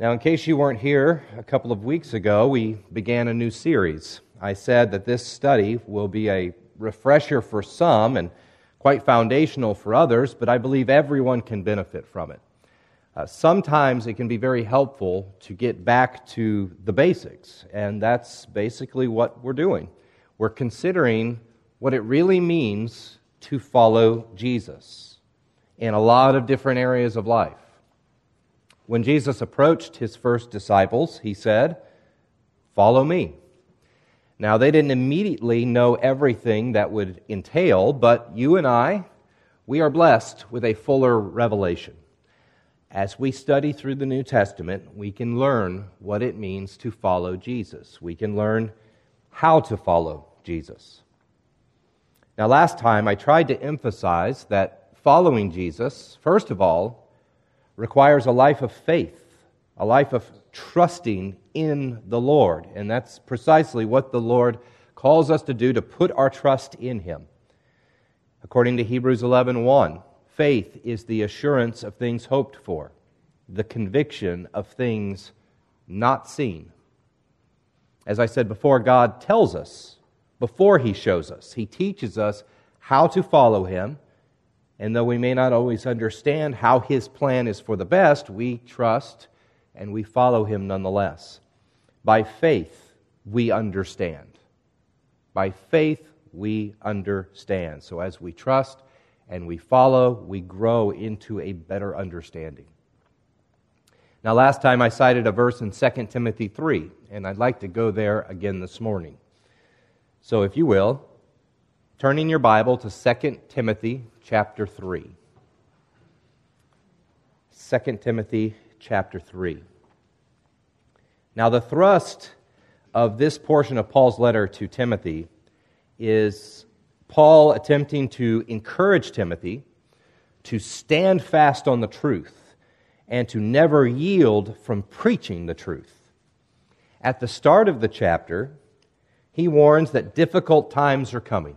Now, in case you weren't here a couple of weeks ago, we began a new series. I said that this study will be a refresher for some and quite foundational for others, but I believe everyone can benefit from it. Uh, sometimes it can be very helpful to get back to the basics, and that's basically what we're doing. We're considering what it really means to follow Jesus in a lot of different areas of life. When Jesus approached his first disciples, he said, Follow me. Now, they didn't immediately know everything that would entail, but you and I, we are blessed with a fuller revelation. As we study through the New Testament, we can learn what it means to follow Jesus. We can learn how to follow Jesus. Now, last time I tried to emphasize that following Jesus, first of all, requires a life of faith, a life of trusting in the Lord. And that's precisely what the Lord calls us to do to put our trust in him. According to Hebrews 11:1, faith is the assurance of things hoped for, the conviction of things not seen. As I said before, God tells us before he shows us. He teaches us how to follow him and though we may not always understand how his plan is for the best, we trust and we follow him nonetheless. By faith, we understand. By faith, we understand. So as we trust and we follow, we grow into a better understanding. Now, last time I cited a verse in 2 Timothy 3, and I'd like to go there again this morning. So, if you will, turning your Bible to 2 Timothy chapter 3. 2 Timothy chapter 3. Now, the thrust of this portion of Paul's letter to Timothy is Paul attempting to encourage Timothy to stand fast on the truth and to never yield from preaching the truth. At the start of the chapter, he warns that difficult times are coming.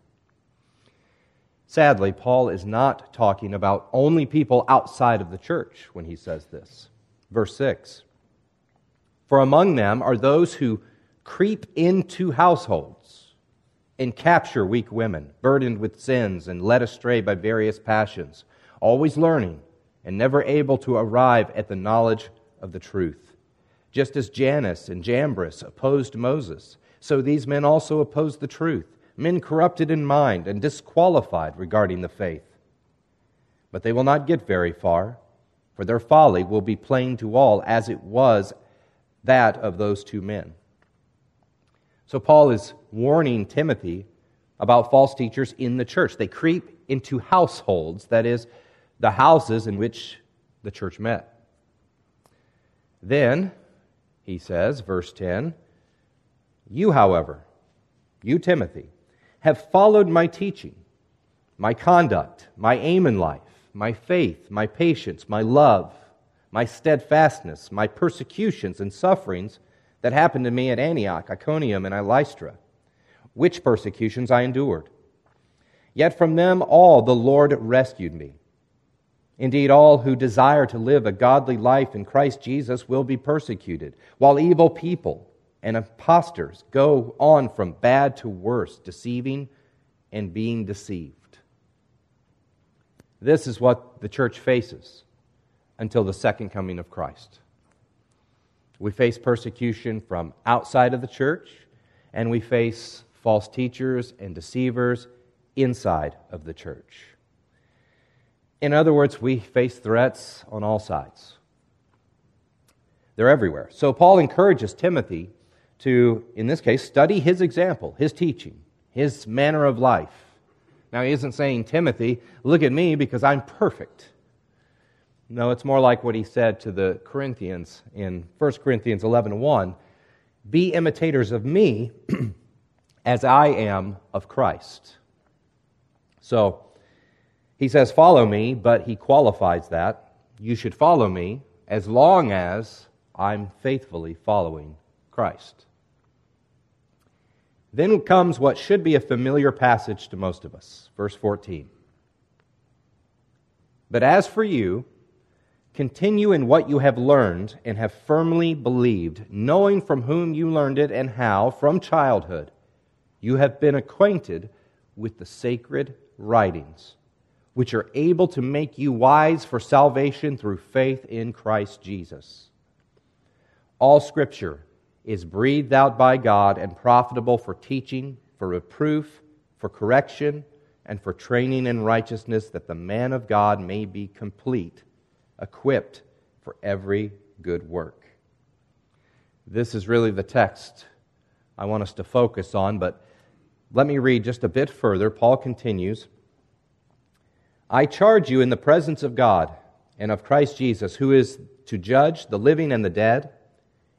Sadly, Paul is not talking about only people outside of the church when he says this. Verse 6 For among them are those who creep into households and capture weak women, burdened with sins and led astray by various passions, always learning and never able to arrive at the knowledge of the truth. Just as Jannes and Jambres opposed Moses, so these men also opposed the truth men corrupted in mind and disqualified regarding the faith. But they will not get very far, for their folly will be plain to all, as it was that of those two men. So, Paul is warning Timothy about false teachers in the church. They creep into households, that is, the houses in which the church met. Then, he says, verse 10, you, however, you, Timothy, have followed my teaching, my conduct, my aim in life, my faith, my patience, my love, my steadfastness, my persecutions and sufferings that happened to me at Antioch, Iconium, and Lystra, which persecutions I endured. Yet from them all the Lord rescued me. Indeed, all who desire to live a godly life in Christ Jesus will be persecuted, while evil people and impostors go on from bad to worse, deceiving and being deceived. This is what the church faces until the second coming of Christ. We face persecution from outside of the church, and we face false teachers and deceivers inside of the church. In other words, we face threats on all sides. They're everywhere. So Paul encourages Timothy to, in this case, study his example, his teaching, his manner of life. Now, he isn't saying, Timothy, look at me because I'm perfect. No, it's more like what he said to the Corinthians in 1 Corinthians 11 1. Be imitators of me as I am of Christ. So he says, Follow me, but he qualifies that. You should follow me as long as I'm faithfully following Christ. Then comes what should be a familiar passage to most of us, verse 14. But as for you, continue in what you have learned and have firmly believed, knowing from whom you learned it and how, from childhood, you have been acquainted with the sacred writings, which are able to make you wise for salvation through faith in Christ Jesus. All scripture is breathed out by God and profitable for teaching, for reproof, for correction, and for training in righteousness, that the man of God may be complete, equipped for every good work. This is really the text I want us to focus on, but let me read just a bit further. Paul continues I charge you in the presence of God and of Christ Jesus, who is to judge the living and the dead,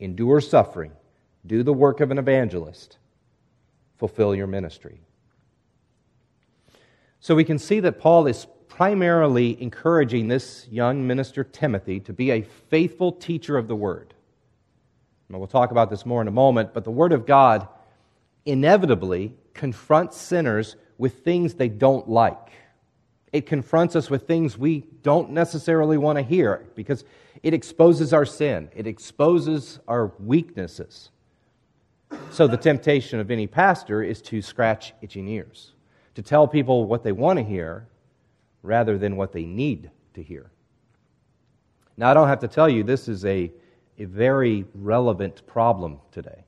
endure suffering, do the work of an evangelist, fulfill your ministry. So we can see that Paul is primarily encouraging this young minister, Timothy, to be a faithful teacher of the word. And we'll talk about this more in a moment, but the Word of God inevitably confronts sinners with things they don't like. It confronts us with things we don't necessarily want to hear because it exposes our sin, it exposes our weaknesses. So, the temptation of any pastor is to scratch itching ears, to tell people what they want to hear rather than what they need to hear. Now, I don't have to tell you this is a a very relevant problem today.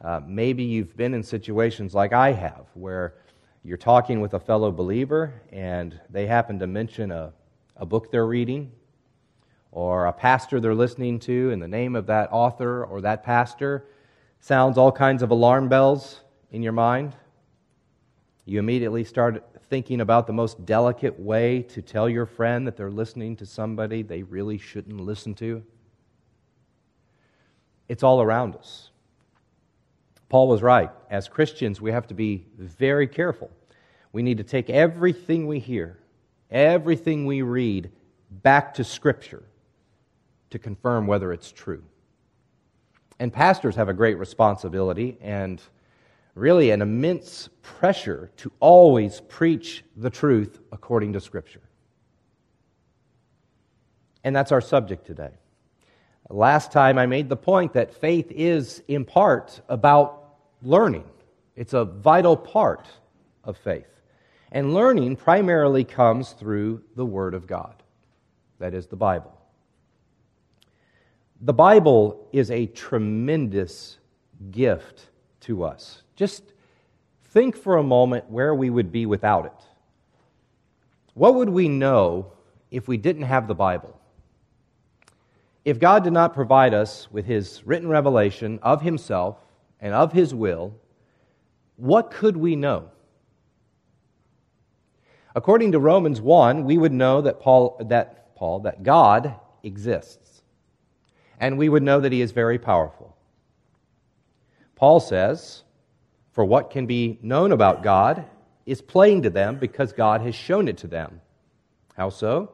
Uh, maybe you've been in situations like I have, where you're talking with a fellow believer and they happen to mention a, a book they're reading or a pastor they're listening to, and the name of that author or that pastor sounds all kinds of alarm bells in your mind. You immediately start thinking about the most delicate way to tell your friend that they're listening to somebody they really shouldn't listen to. It's all around us. Paul was right. As Christians, we have to be very careful. We need to take everything we hear, everything we read, back to Scripture to confirm whether it's true. And pastors have a great responsibility and really an immense pressure to always preach the truth according to Scripture. And that's our subject today. Last time I made the point that faith is, in part, about learning. It's a vital part of faith. And learning primarily comes through the Word of God, that is, the Bible. The Bible is a tremendous gift to us. Just think for a moment where we would be without it. What would we know if we didn't have the Bible? If God did not provide us with His written revelation of Himself and of His will, what could we know? According to Romans 1, we would know that Paul, that Paul, that God exists. And we would know that he is very powerful. Paul says, For what can be known about God is plain to them because God has shown it to them. How so?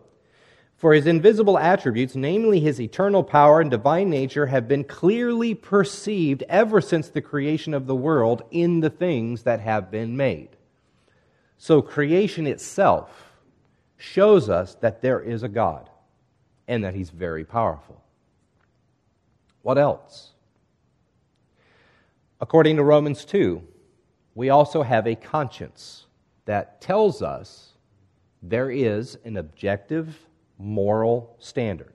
For his invisible attributes, namely his eternal power and divine nature, have been clearly perceived ever since the creation of the world in the things that have been made. So creation itself shows us that there is a God and that he's very powerful. What else? According to Romans 2, we also have a conscience that tells us there is an objective moral standard.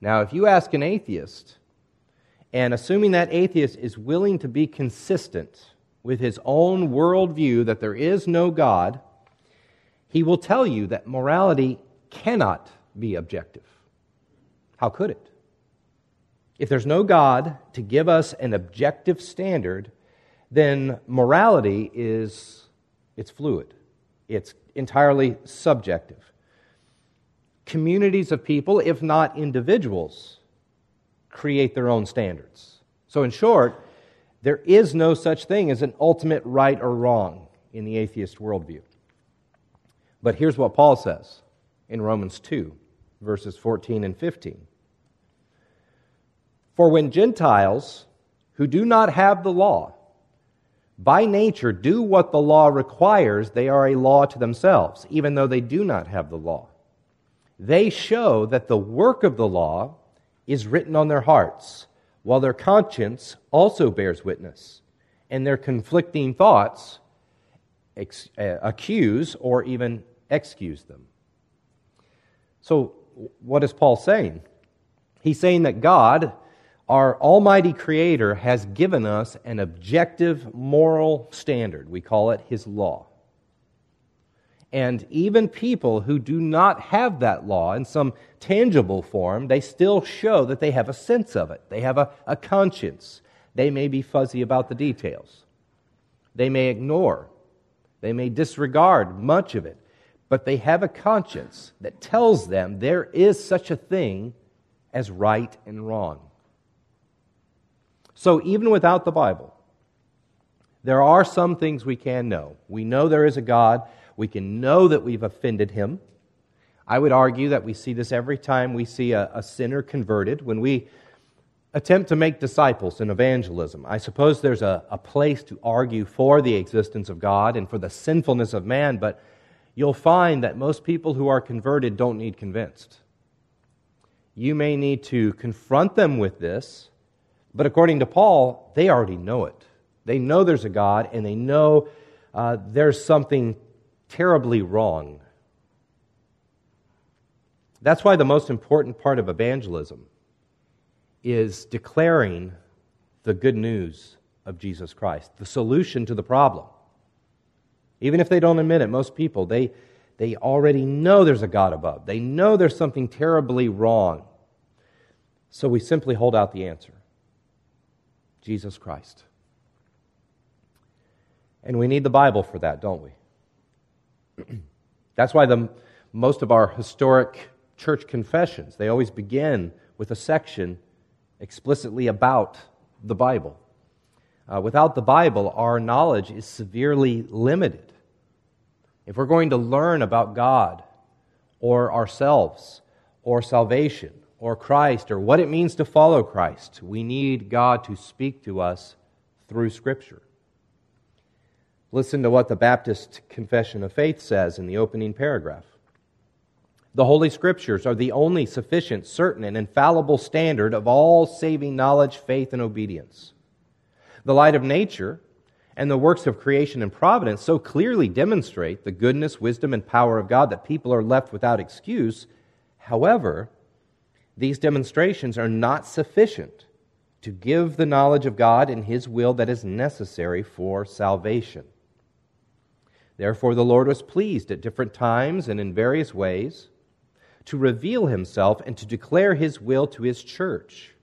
Now, if you ask an atheist, and assuming that atheist is willing to be consistent with his own worldview that there is no God, he will tell you that morality cannot be objective. How could it? If there's no God to give us an objective standard, then morality is it's fluid. It's entirely subjective. Communities of people, if not individuals, create their own standards. So in short, there is no such thing as an ultimate right or wrong in the atheist worldview. But here's what Paul says in Romans 2, verses 14 and 15. For when Gentiles who do not have the law, by nature do what the law requires, they are a law to themselves, even though they do not have the law. They show that the work of the law is written on their hearts, while their conscience also bears witness, and their conflicting thoughts ex- uh, accuse or even excuse them. So, what is Paul saying? He's saying that God our Almighty Creator has given us an objective moral standard. We call it His law. And even people who do not have that law in some tangible form, they still show that they have a sense of it. They have a, a conscience. They may be fuzzy about the details. They may ignore. They may disregard much of it. But they have a conscience that tells them there is such a thing as right and wrong. So, even without the Bible, there are some things we can know. We know there is a God. We can know that we've offended him. I would argue that we see this every time we see a, a sinner converted. When we attempt to make disciples in evangelism, I suppose there's a, a place to argue for the existence of God and for the sinfulness of man, but you'll find that most people who are converted don't need convinced. You may need to confront them with this but according to Paul, they already know it. They know there's a God, and they know uh, there's something terribly wrong. That's why the most important part of evangelism is declaring the good news of Jesus Christ, the solution to the problem. Even if they don't admit it, most people, they, they already know there's a God above. They know there's something terribly wrong. So we simply hold out the answer. Jesus Christ. And we need the Bible for that, don't we? That's why the, most of our historic church confessions, they always begin with a section explicitly about the Bible. Uh, without the Bible, our knowledge is severely limited. If we're going to learn about God or ourselves or salvation or Christ or what it means to follow Christ. We need God to speak to us through Scripture. Listen to what the Baptist Confession of Faith says in the opening paragraph. The Holy Scriptures are the only sufficient, certain, and infallible standard of all saving knowledge, faith, and obedience. The light of nature and the works of creation and providence so clearly demonstrate the goodness, wisdom, and power of God that people are left without excuse. However, these demonstrations are not sufficient to give the knowledge of God and His will that is necessary for salvation. Therefore, the Lord was pleased at different times and in various ways to reveal Himself and to declare His will to His church,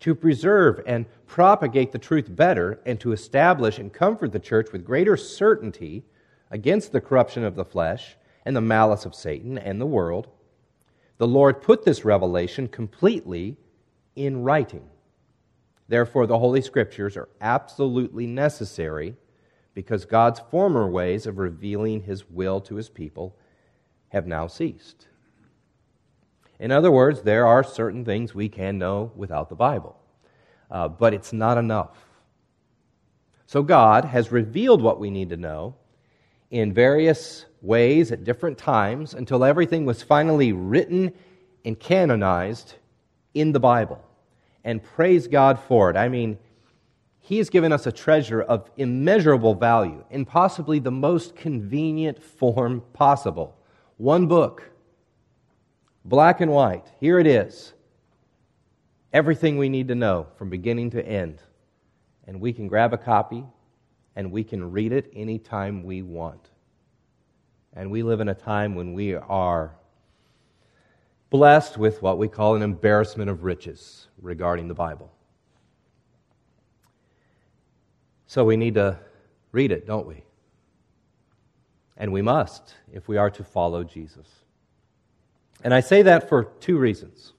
to preserve and propagate the truth better, and to establish and comfort the church with greater certainty against the corruption of the flesh and the malice of Satan and the world the Lord put this revelation completely in writing. Therefore, the Holy Scriptures are absolutely necessary because God's former ways of revealing His will to His people have now ceased. In other words, there are certain things we can know without the Bible, uh, but it's not enough. So, God has revealed what we need to know in various ways at different times until everything was finally written and canonized in the Bible. And praise God for it. I mean, He has given us a treasure of immeasurable value in possibly the most convenient form possible. One book, black and white. Here it is everything we need to know from beginning to end. And we can grab a copy and we can read it anytime we want. And we live in a time when we are blessed with what we call an embarrassment of riches regarding the Bible. So we need to read it, don't we? And we must if we are to follow Jesus. And I say that for two reasons.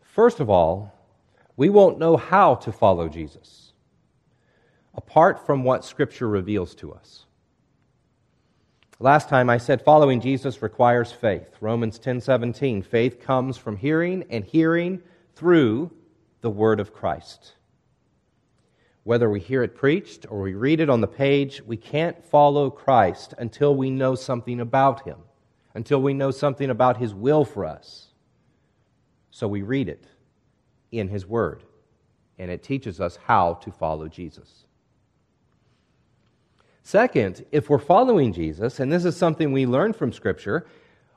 First of all, we won't know how to follow Jesus apart from what Scripture reveals to us. Last time I said following Jesus requires faith. Romans 10:17, faith comes from hearing and hearing through the word of Christ. Whether we hear it preached or we read it on the page, we can't follow Christ until we know something about him, until we know something about his will for us. So we read it in his word, and it teaches us how to follow Jesus. Second, if we're following Jesus, and this is something we learn from Scripture,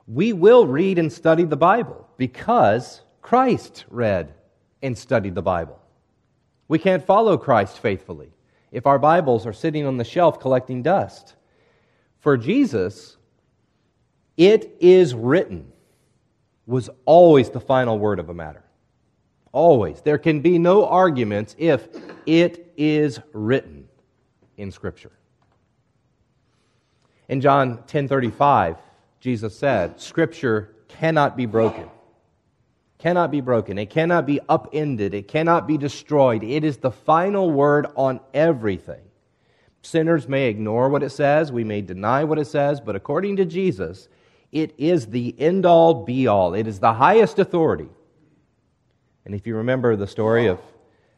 we will read and study the Bible because Christ read and studied the Bible. We can't follow Christ faithfully if our Bibles are sitting on the shelf collecting dust. For Jesus, it is written was always the final word of a matter. Always. There can be no arguments if it is written in Scripture. In John 10:35, Jesus said, "Scripture cannot be broken. Cannot be broken. It cannot be upended. It cannot be destroyed. It is the final word on everything." Sinners may ignore what it says, we may deny what it says, but according to Jesus, it is the end all be all. It is the highest authority. And if you remember the story of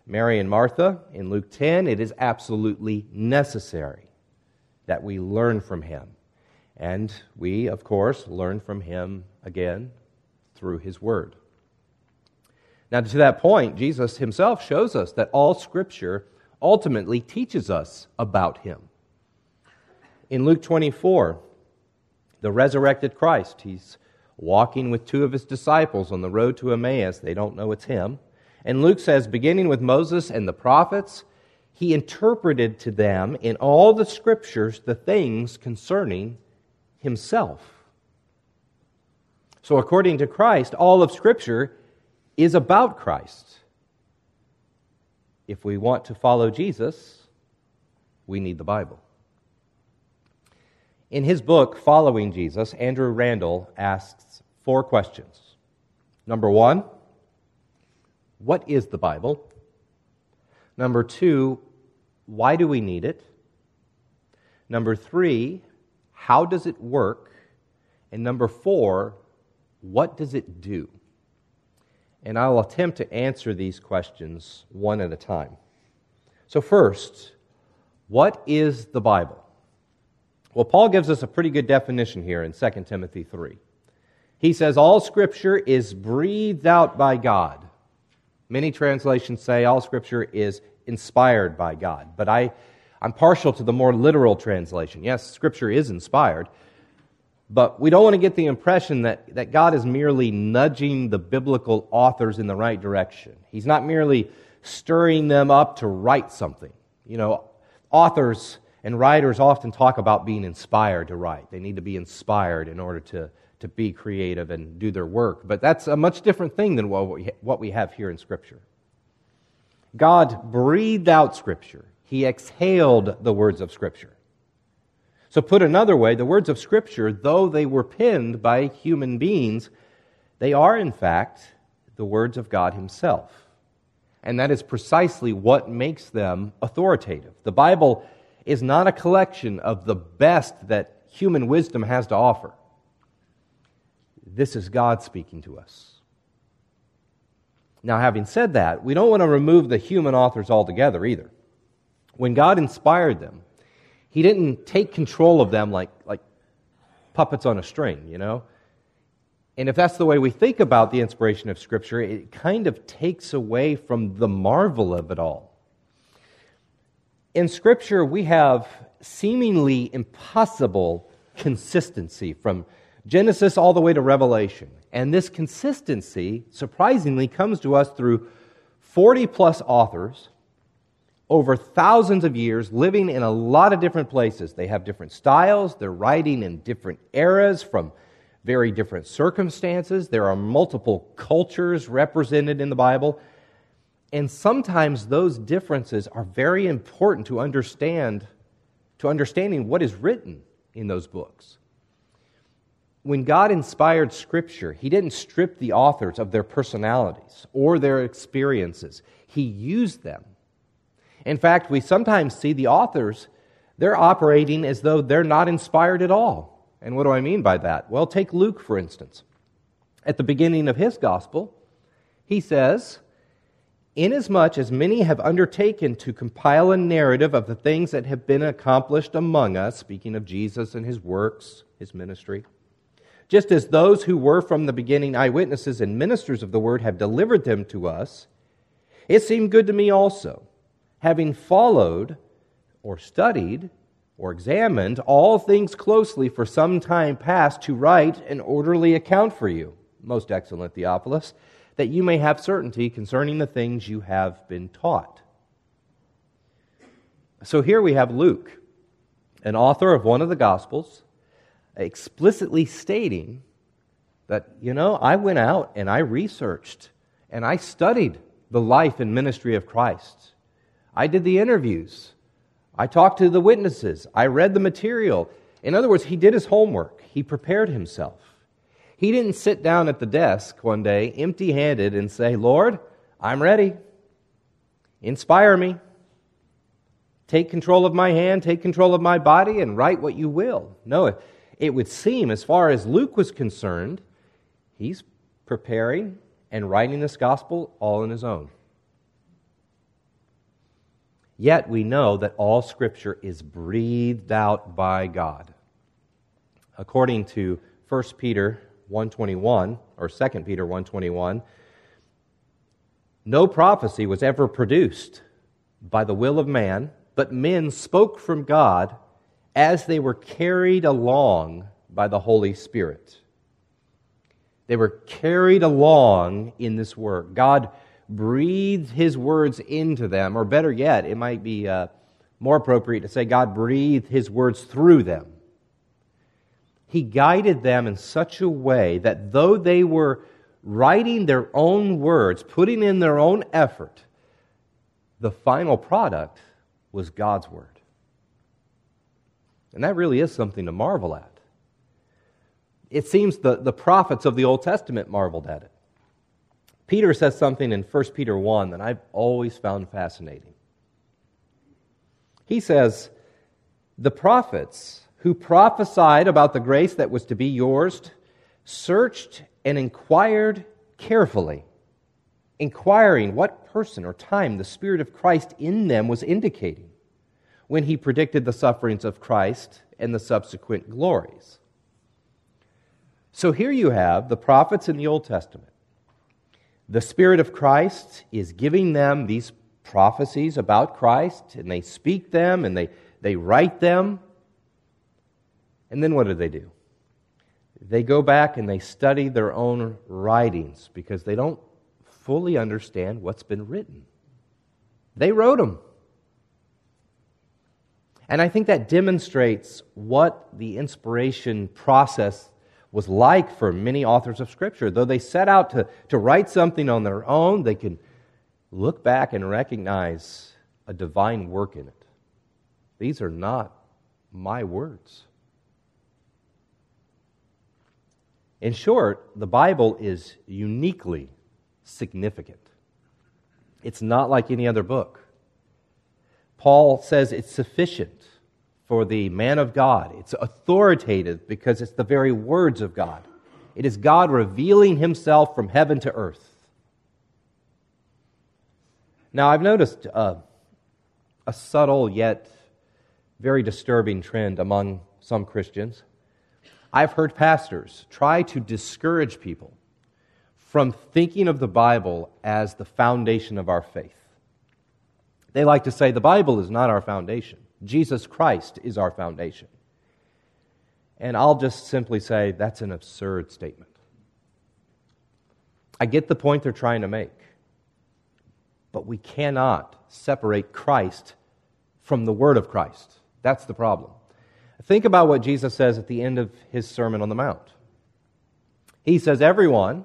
Mary and Martha in Luke 10, it is absolutely necessary that we learn from him. And we, of course, learn from him again through his word. Now, to that point, Jesus himself shows us that all scripture ultimately teaches us about him. In Luke 24, the resurrected Christ, he's walking with two of his disciples on the road to Emmaus. They don't know it's him. And Luke says, beginning with Moses and the prophets, he interpreted to them in all the scriptures the things concerning himself. So, according to Christ, all of Scripture is about Christ. If we want to follow Jesus, we need the Bible. In his book, Following Jesus, Andrew Randall asks four questions. Number one, what is the Bible? Number two, why do we need it? Number three, how does it work? And number four, what does it do? And I'll attempt to answer these questions one at a time. So, first, what is the Bible? Well, Paul gives us a pretty good definition here in 2 Timothy 3. He says, All scripture is breathed out by God. Many translations say all scripture is inspired by God. But I, I'm partial to the more literal translation. Yes, Scripture is inspired, but we don't want to get the impression that, that God is merely nudging the biblical authors in the right direction. He's not merely stirring them up to write something. You know, authors and writers often talk about being inspired to write. They need to be inspired in order to, to be creative and do their work. But that's a much different thing than what we, have here in Scripture. God breathed out Scripture, He exhaled the words of Scripture. So, put another way, the words of Scripture, though they were penned by human beings, they are, in fact, the words of God Himself. And that is precisely what makes them authoritative. The Bible is not a collection of the best that human wisdom has to offer. This is God speaking to us. Now, having said that, we don't want to remove the human authors altogether either. When God inspired them, He didn't take control of them like, like puppets on a string, you know? And if that's the way we think about the inspiration of Scripture, it kind of takes away from the marvel of it all. In Scripture, we have seemingly impossible consistency from Genesis all the way to Revelation. And this consistency, surprisingly, comes to us through 40 plus authors over thousands of years living in a lot of different places. They have different styles, they're writing in different eras from very different circumstances. There are multiple cultures represented in the Bible. And sometimes those differences are very important to understand to understanding what is written in those books. When God inspired Scripture, He didn't strip the authors of their personalities or their experiences, He used them. In fact, we sometimes see the authors, they're operating as though they're not inspired at all. And what do I mean by that? Well, take Luke, for instance. At the beginning of his gospel, he says, Inasmuch as many have undertaken to compile a narrative of the things that have been accomplished among us, speaking of Jesus and his works, his ministry, just as those who were from the beginning eyewitnesses and ministers of the word have delivered them to us, it seemed good to me also, having followed or studied or examined all things closely for some time past, to write an orderly account for you, most excellent Theophilus that you may have certainty concerning the things you have been taught. So here we have Luke, an author of one of the Gospels, explicitly stating that, you know, I went out and I researched and I studied the life and ministry of Christ. I did the interviews. I talked to the witnesses. I read the material. In other words, he did his homework. He prepared himself. He didn't sit down at the desk one day empty handed and say, Lord, I'm ready. Inspire me. Take control of my hand, take control of my body, and write what you will. No, it would seem, as far as Luke was concerned, he's preparing and writing this gospel all on his own. Yet we know that all Scripture is breathed out by God. According to 1 Peter 121 or 2 Peter 121 no prophecy was ever produced by the will of man but men spoke from God as they were carried along by the Holy Spirit. They were carried along in this work. God breathed his words into them or better yet it might be uh, more appropriate to say God breathed his words through them. He guided them in such a way that though they were writing their own words, putting in their own effort, the final product was God's Word. And that really is something to marvel at. It seems the, the prophets of the Old Testament marveled at it. Peter says something in 1 Peter 1 that I've always found fascinating. He says, The prophets who prophesied about the grace that was to be yours, searched and inquired carefully, inquiring what person or time the Spirit of Christ in them was indicating when he predicted the sufferings of Christ and the subsequent glories. So here you have the prophets in the Old Testament. The Spirit of Christ is giving them these prophecies about Christ, and they speak them and they, they write them. And then what do they do? They go back and they study their own writings because they don't fully understand what's been written. They wrote them. And I think that demonstrates what the inspiration process was like for many authors of Scripture. Though they set out to, to write something on their own, they can look back and recognize a divine work in it. These are not my words. In short, the Bible is uniquely significant. It's not like any other book. Paul says it's sufficient for the man of God. It's authoritative because it's the very words of God. It is God revealing himself from heaven to earth. Now, I've noticed uh, a subtle yet very disturbing trend among some Christians. I've heard pastors try to discourage people from thinking of the Bible as the foundation of our faith. They like to say the Bible is not our foundation, Jesus Christ is our foundation. And I'll just simply say that's an absurd statement. I get the point they're trying to make. But we cannot separate Christ from the Word of Christ. That's the problem. Think about what Jesus says at the end of his Sermon on the Mount. He says, Everyone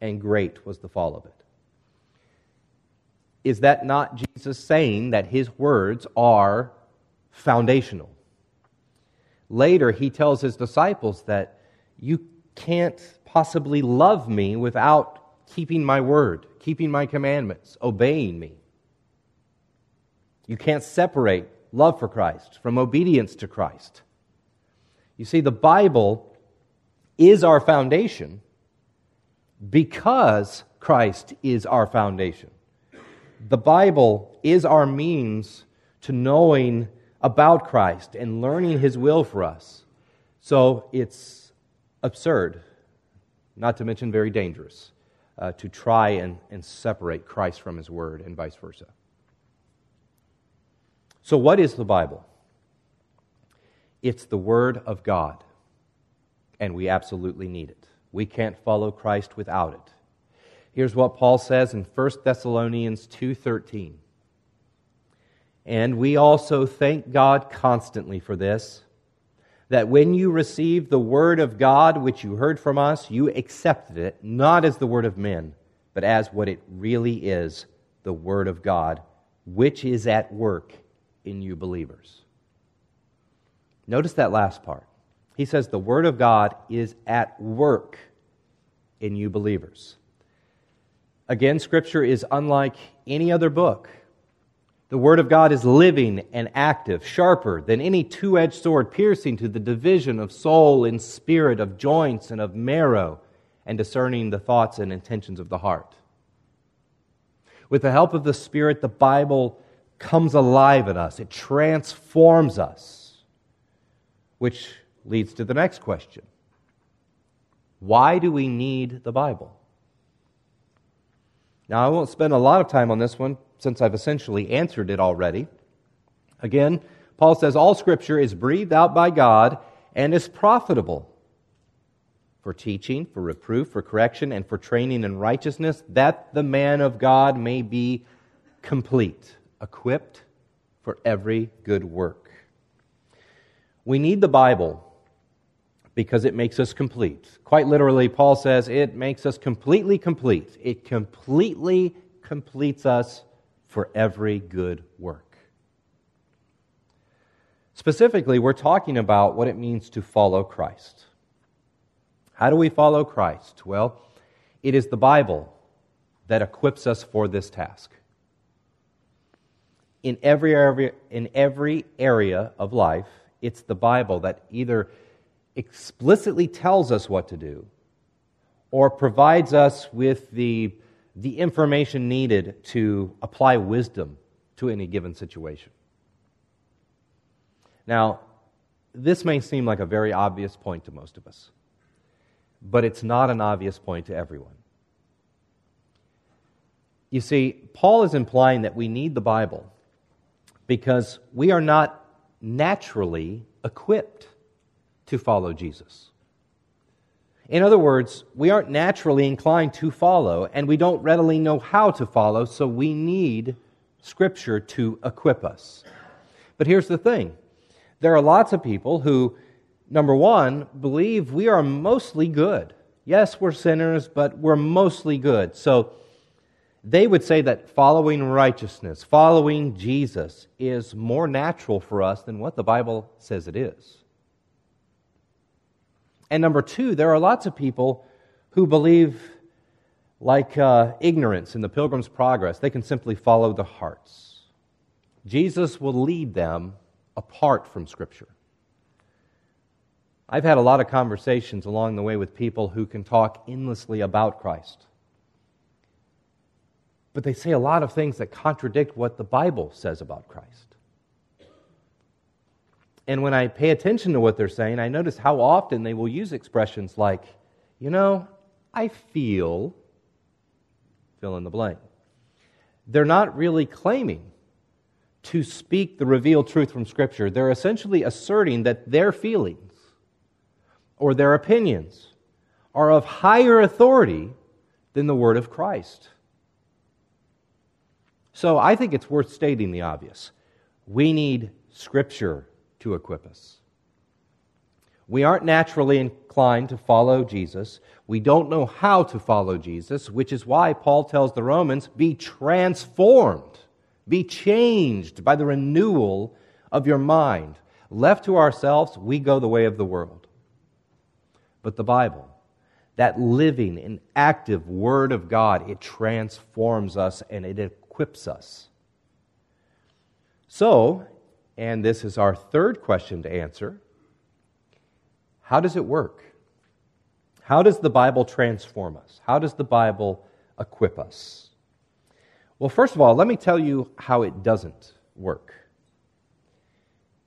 and great was the fall of it. Is that not Jesus saying that his words are foundational? Later, he tells his disciples that you can't possibly love me without keeping my word, keeping my commandments, obeying me. You can't separate love for Christ from obedience to Christ. You see, the Bible is our foundation because Christ is our foundation. The Bible is our means to knowing about Christ and learning His will for us. So it's absurd, not to mention very dangerous, uh, to try and, and separate Christ from His Word and vice versa. So, what is the Bible? It's the Word of God, and we absolutely need it. We can't follow Christ without it. Here's what Paul says in 1 Thessalonians 2:13. And we also thank God constantly for this that when you received the word of God which you heard from us, you accepted it not as the word of men, but as what it really is, the word of God, which is at work in you believers. Notice that last part. He says the Word of God is at work in you believers. Again, Scripture is unlike any other book. The Word of God is living and active, sharper than any two edged sword, piercing to the division of soul and spirit, of joints and of marrow, and discerning the thoughts and intentions of the heart. With the help of the Spirit, the Bible comes alive in us, it transforms us, which leads to the next question Why do we need the Bible? Now, I won't spend a lot of time on this one since I've essentially answered it already. Again, Paul says all Scripture is breathed out by God and is profitable for teaching, for reproof, for correction, and for training in righteousness, that the man of God may be complete, equipped for every good work. We need the Bible because it makes us complete. Quite literally, Paul says it makes us completely complete. It completely completes us for every good work. Specifically, we're talking about what it means to follow Christ. How do we follow Christ? Well, it is the Bible that equips us for this task. In every area, in every area of life, it's the Bible that either explicitly tells us what to do or provides us with the, the information needed to apply wisdom to any given situation. Now, this may seem like a very obvious point to most of us, but it's not an obvious point to everyone. You see, Paul is implying that we need the Bible because we are not naturally equipped to follow Jesus. In other words, we aren't naturally inclined to follow, and we don't readily know how to follow, so we need Scripture to equip us. But here's the thing there are lots of people who, number one, believe we are mostly good. Yes, we're sinners, but we're mostly good. So they would say that following righteousness, following Jesus, is more natural for us than what the Bible says it is. And number two, there are lots of people who believe, like uh, ignorance in the Pilgrim's Progress, they can simply follow the hearts. Jesus will lead them apart from Scripture. I've had a lot of conversations along the way with people who can talk endlessly about Christ. but they say a lot of things that contradict what the Bible says about Christ. And when I pay attention to what they're saying, I notice how often they will use expressions like, you know, I feel, fill in the blank. They're not really claiming to speak the revealed truth from Scripture. They're essentially asserting that their feelings or their opinions are of higher authority than the Word of Christ. So I think it's worth stating the obvious. We need Scripture to equip us. We aren't naturally inclined to follow Jesus. We don't know how to follow Jesus, which is why Paul tells the Romans be transformed, be changed by the renewal of your mind. Left to ourselves, we go the way of the world. But the Bible, that living and active Word of God, it transforms us and it equips us. So, and this is our third question to answer how does it work? How does the Bible transform us? How does the Bible equip us? Well, first of all, let me tell you how it doesn't work.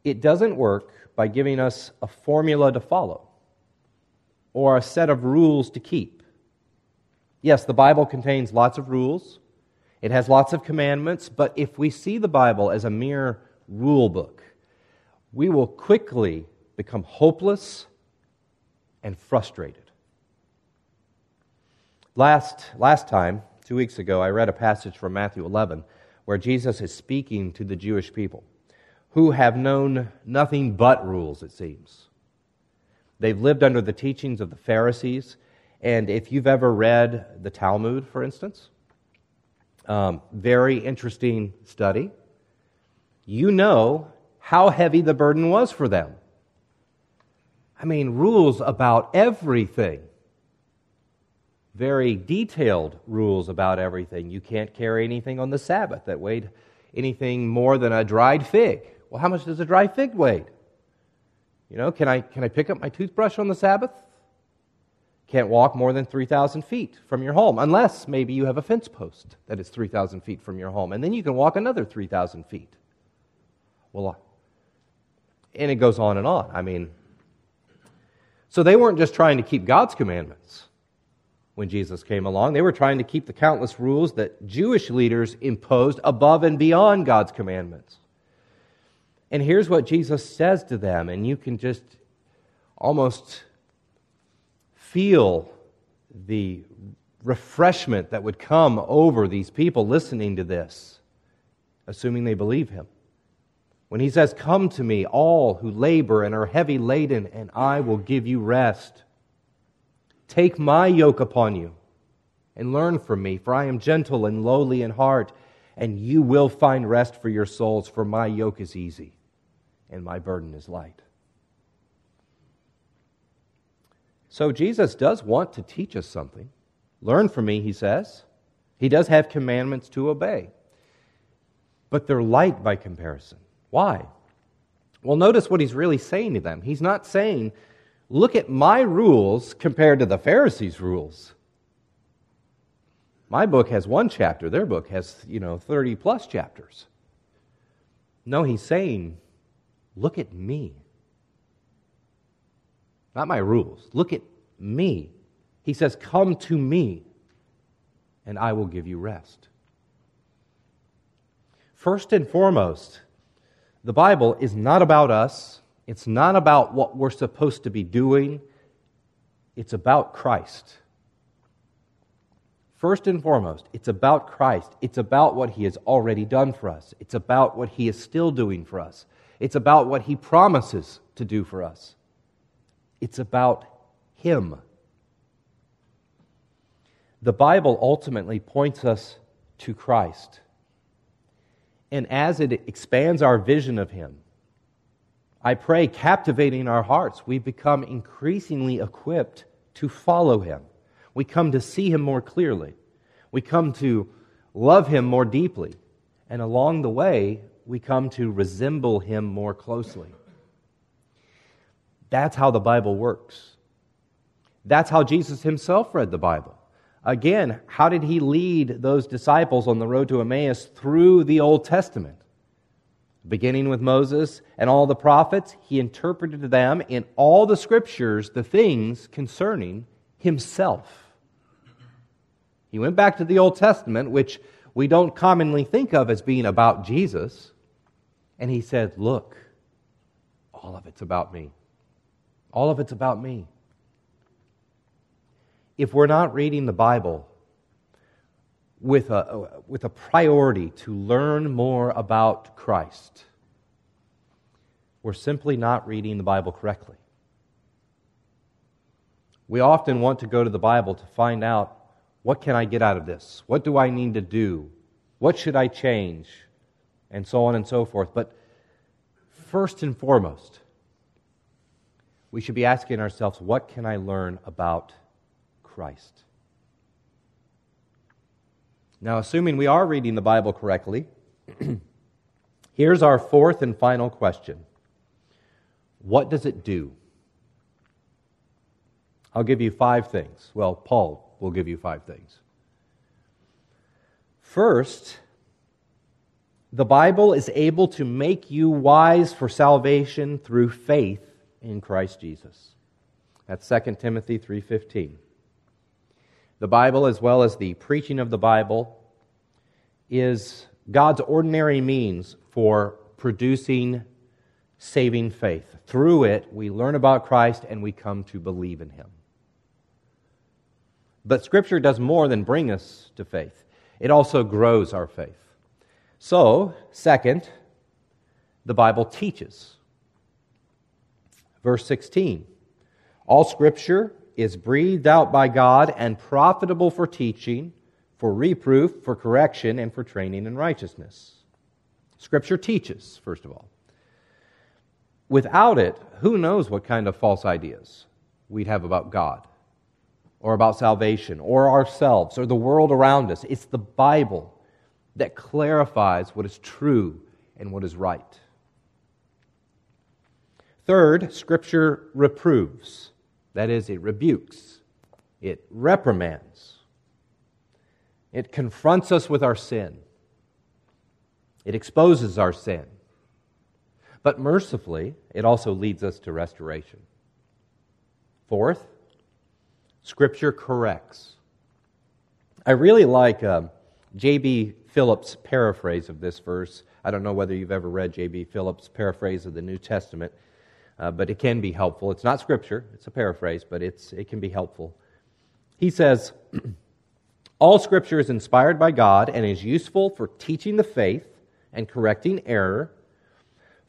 It doesn't work by giving us a formula to follow or a set of rules to keep. Yes, the Bible contains lots of rules, it has lots of commandments, but if we see the Bible as a mere rule book, we will quickly become hopeless and frustrated. Last, last time, two weeks ago, I read a passage from Matthew 11 where Jesus is speaking to the Jewish people who have known nothing but rules, it seems. They've lived under the teachings of the Pharisees. And if you've ever read the Talmud, for instance, um, very interesting study, you know how heavy the burden was for them. I mean, rules about everything. Very detailed rules about everything. You can't carry anything on the Sabbath that weighed anything more than a dried fig. Well, how much does a dried fig weigh? You know, can I, can I pick up my toothbrush on the Sabbath? Can't walk more than 3,000 feet from your home, unless maybe you have a fence post that is 3,000 feet from your home, and then you can walk another 3,000 feet. Well, uh, and it goes on and on. I mean, so they weren't just trying to keep God's commandments when Jesus came along. They were trying to keep the countless rules that Jewish leaders imposed above and beyond God's commandments. And here's what Jesus says to them, and you can just almost feel the refreshment that would come over these people listening to this, assuming they believe him. When he says, Come to me, all who labor and are heavy laden, and I will give you rest. Take my yoke upon you and learn from me, for I am gentle and lowly in heart, and you will find rest for your souls, for my yoke is easy and my burden is light. So Jesus does want to teach us something. Learn from me, he says. He does have commandments to obey, but they're light by comparison. Why? Well, notice what he's really saying to them. He's not saying, look at my rules compared to the Pharisees' rules. My book has one chapter, their book has, you know, 30 plus chapters. No, he's saying, look at me. Not my rules. Look at me. He says, Come to me, and I will give you rest. First and foremost, the Bible is not about us, it's not about what we're supposed to be doing, it's about Christ. First and foremost, it's about Christ. It's about what He has already done for us. It's about what He is still doing for us. It's about what He promises to do for us. It's about Him. The Bible ultimately points us to Christ. And as it expands our vision of Him, I pray, captivating our hearts, we become increasingly equipped to follow Him. We come to see Him more clearly. We come to love Him more deeply. And along the way, we come to resemble Him more closely. That's how the Bible works. That's how Jesus Himself read the Bible. Again, how did he lead those disciples on the road to Emmaus through the Old Testament? Beginning with Moses and all the prophets, he interpreted to them in all the scriptures the things concerning himself. He went back to the Old Testament, which we don't commonly think of as being about Jesus, and he said, Look, all of it's about me. All of it's about me if we're not reading the Bible with a, with a priority to learn more about Christ, we're simply not reading the Bible correctly. We often want to go to the Bible to find out what can I get out of this? What do I need to do? What should I change? And so on and so forth. But first and foremost, we should be asking ourselves, what can I learn about Christ. Now, assuming we are reading the Bible correctly, here's our fourth and final question What does it do? I'll give you five things. Well, Paul will give you five things. First, the Bible is able to make you wise for salvation through faith in Christ Jesus. That's 2 Timothy 3:15. The Bible, as well as the preaching of the Bible, is God's ordinary means for producing saving faith. Through it, we learn about Christ and we come to believe in Him. But Scripture does more than bring us to faith, it also grows our faith. So, second, the Bible teaches. Verse 16 All Scripture is breathed out by God and profitable for teaching, for reproof, for correction, and for training in righteousness. Scripture teaches, first of all. Without it, who knows what kind of false ideas we'd have about God, or about salvation, or ourselves, or the world around us. It's the Bible that clarifies what is true and what is right. Third, Scripture reproves. That is, it rebukes, it reprimands, it confronts us with our sin, it exposes our sin. But mercifully, it also leads us to restoration. Fourth, Scripture corrects. I really like uh, J.B. Phillips' paraphrase of this verse. I don't know whether you've ever read J.B. Phillips' paraphrase of the New Testament uh, but it can be helpful. It's not scripture, it's a paraphrase, but it's, it can be helpful. He says, All scripture is inspired by God and is useful for teaching the faith and correcting error,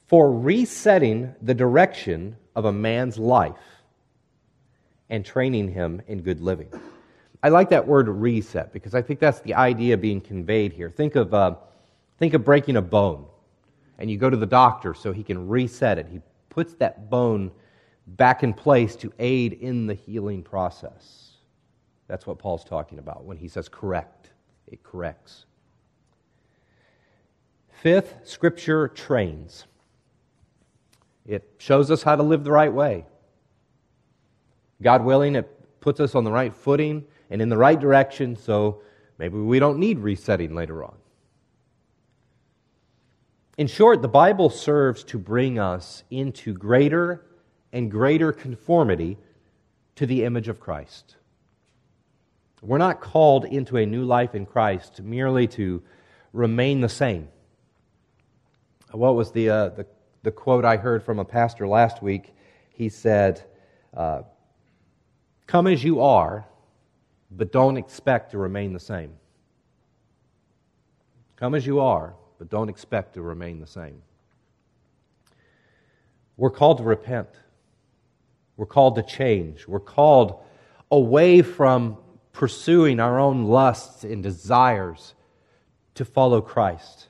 for resetting the direction of a man's life and training him in good living. I like that word reset because I think that's the idea being conveyed here. Think of, uh, think of breaking a bone, and you go to the doctor so he can reset it. He puts that bone back in place to aid in the healing process. That's what Paul's talking about when he says correct. It corrects. Fifth, Scripture trains. It shows us how to live the right way. God willing, it puts us on the right footing and in the right direction, so maybe we don't need resetting later on. In short, the Bible serves to bring us into greater and greater conformity to the image of Christ. We're not called into a new life in Christ merely to remain the same. What was the, uh, the, the, quote I heard from a pastor last week? He said, uh, Come as you are, but don't expect to remain the same. Come as you are, but don't expect to remain the same. We're called to repent. We're called to change. We're called away from pursuing our own lusts and desires to follow Christ,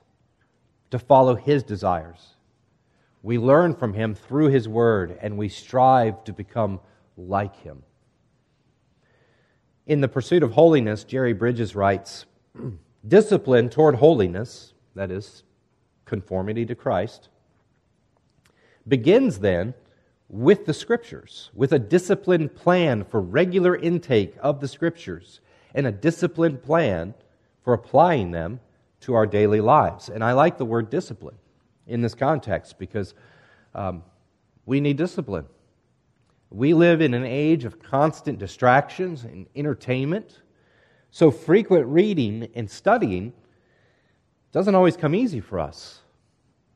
to follow His desires. We learn from Him through His Word, and we strive to become like Him. In The Pursuit of Holiness, Jerry Bridges writes Discipline toward holiness that is, conformity to Christ, begins then with the Scriptures, with a disciplined plan for regular intake of the Scriptures, and a disciplined plan for applying them to our daily lives. And I like the word discipline in this context because um, we need discipline. We live in an age of constant distractions and entertainment. So, frequent reading and studying doesn't always come easy for us.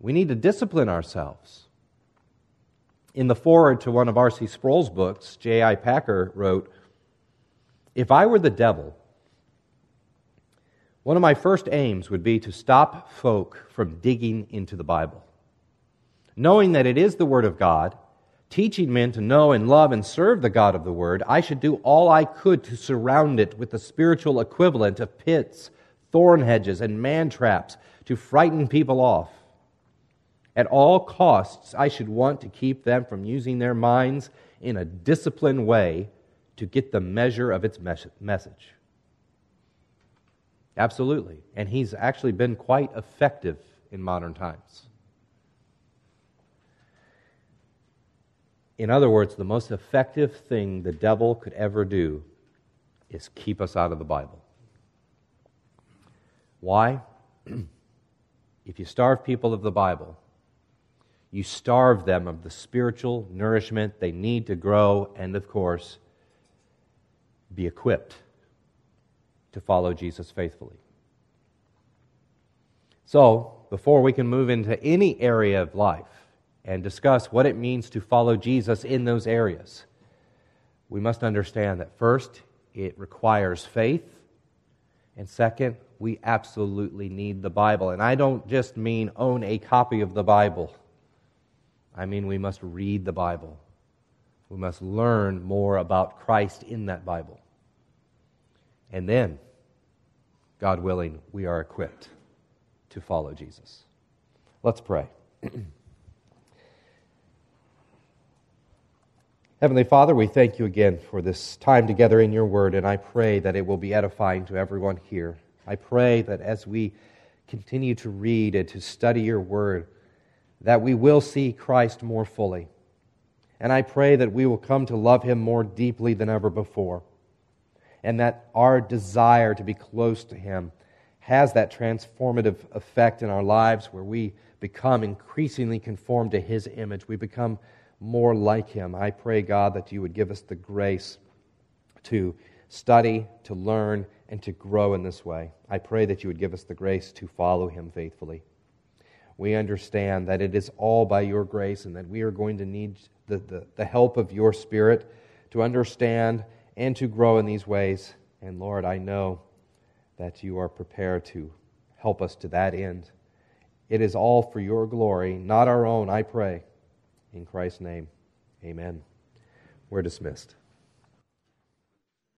We need to discipline ourselves. In the foreword to one of R.C. Sproul's books, J.I. Packer wrote If I were the devil, one of my first aims would be to stop folk from digging into the Bible. Knowing that it is the Word of God, teaching men to know and love and serve the God of the Word, I should do all I could to surround it with the spiritual equivalent of pits, thorn hedges, and man traps to frighten people off. At all costs, I should want to keep them from using their minds in a disciplined way to get the measure of its message. Absolutely. And he's actually been quite effective in modern times. In other words, the most effective thing the devil could ever do is keep us out of the Bible. Why? if you starve people of the Bible, you starve them of the spiritual nourishment they need to grow and, of course, be equipped to follow Jesus faithfully. So, before we can move into any area of life and discuss what it means to follow Jesus in those areas, we must understand that first, it requires faith, and second, we absolutely need the Bible. And I don't just mean own a copy of the Bible. I mean, we must read the Bible. We must learn more about Christ in that Bible. And then, God willing, we are equipped to follow Jesus. Let's pray. Heavenly Father, we thank you again for this time together in your word, and I pray that it will be edifying to everyone here. I pray that as we continue to read and to study your word, that we will see Christ more fully. And I pray that we will come to love him more deeply than ever before. And that our desire to be close to him has that transformative effect in our lives where we become increasingly conformed to his image. We become more like him. I pray, God, that you would give us the grace to study, to learn, and to grow in this way. I pray that you would give us the grace to follow him faithfully we understand that it is all by your grace and that we are going to need the, the, the, help of your Spirit to understand and to grow in these ways. And Lord, I know that you are prepared to help us to that end. It is all for your glory, not our own, I pray. In Christ's name, amen. We're dismissed.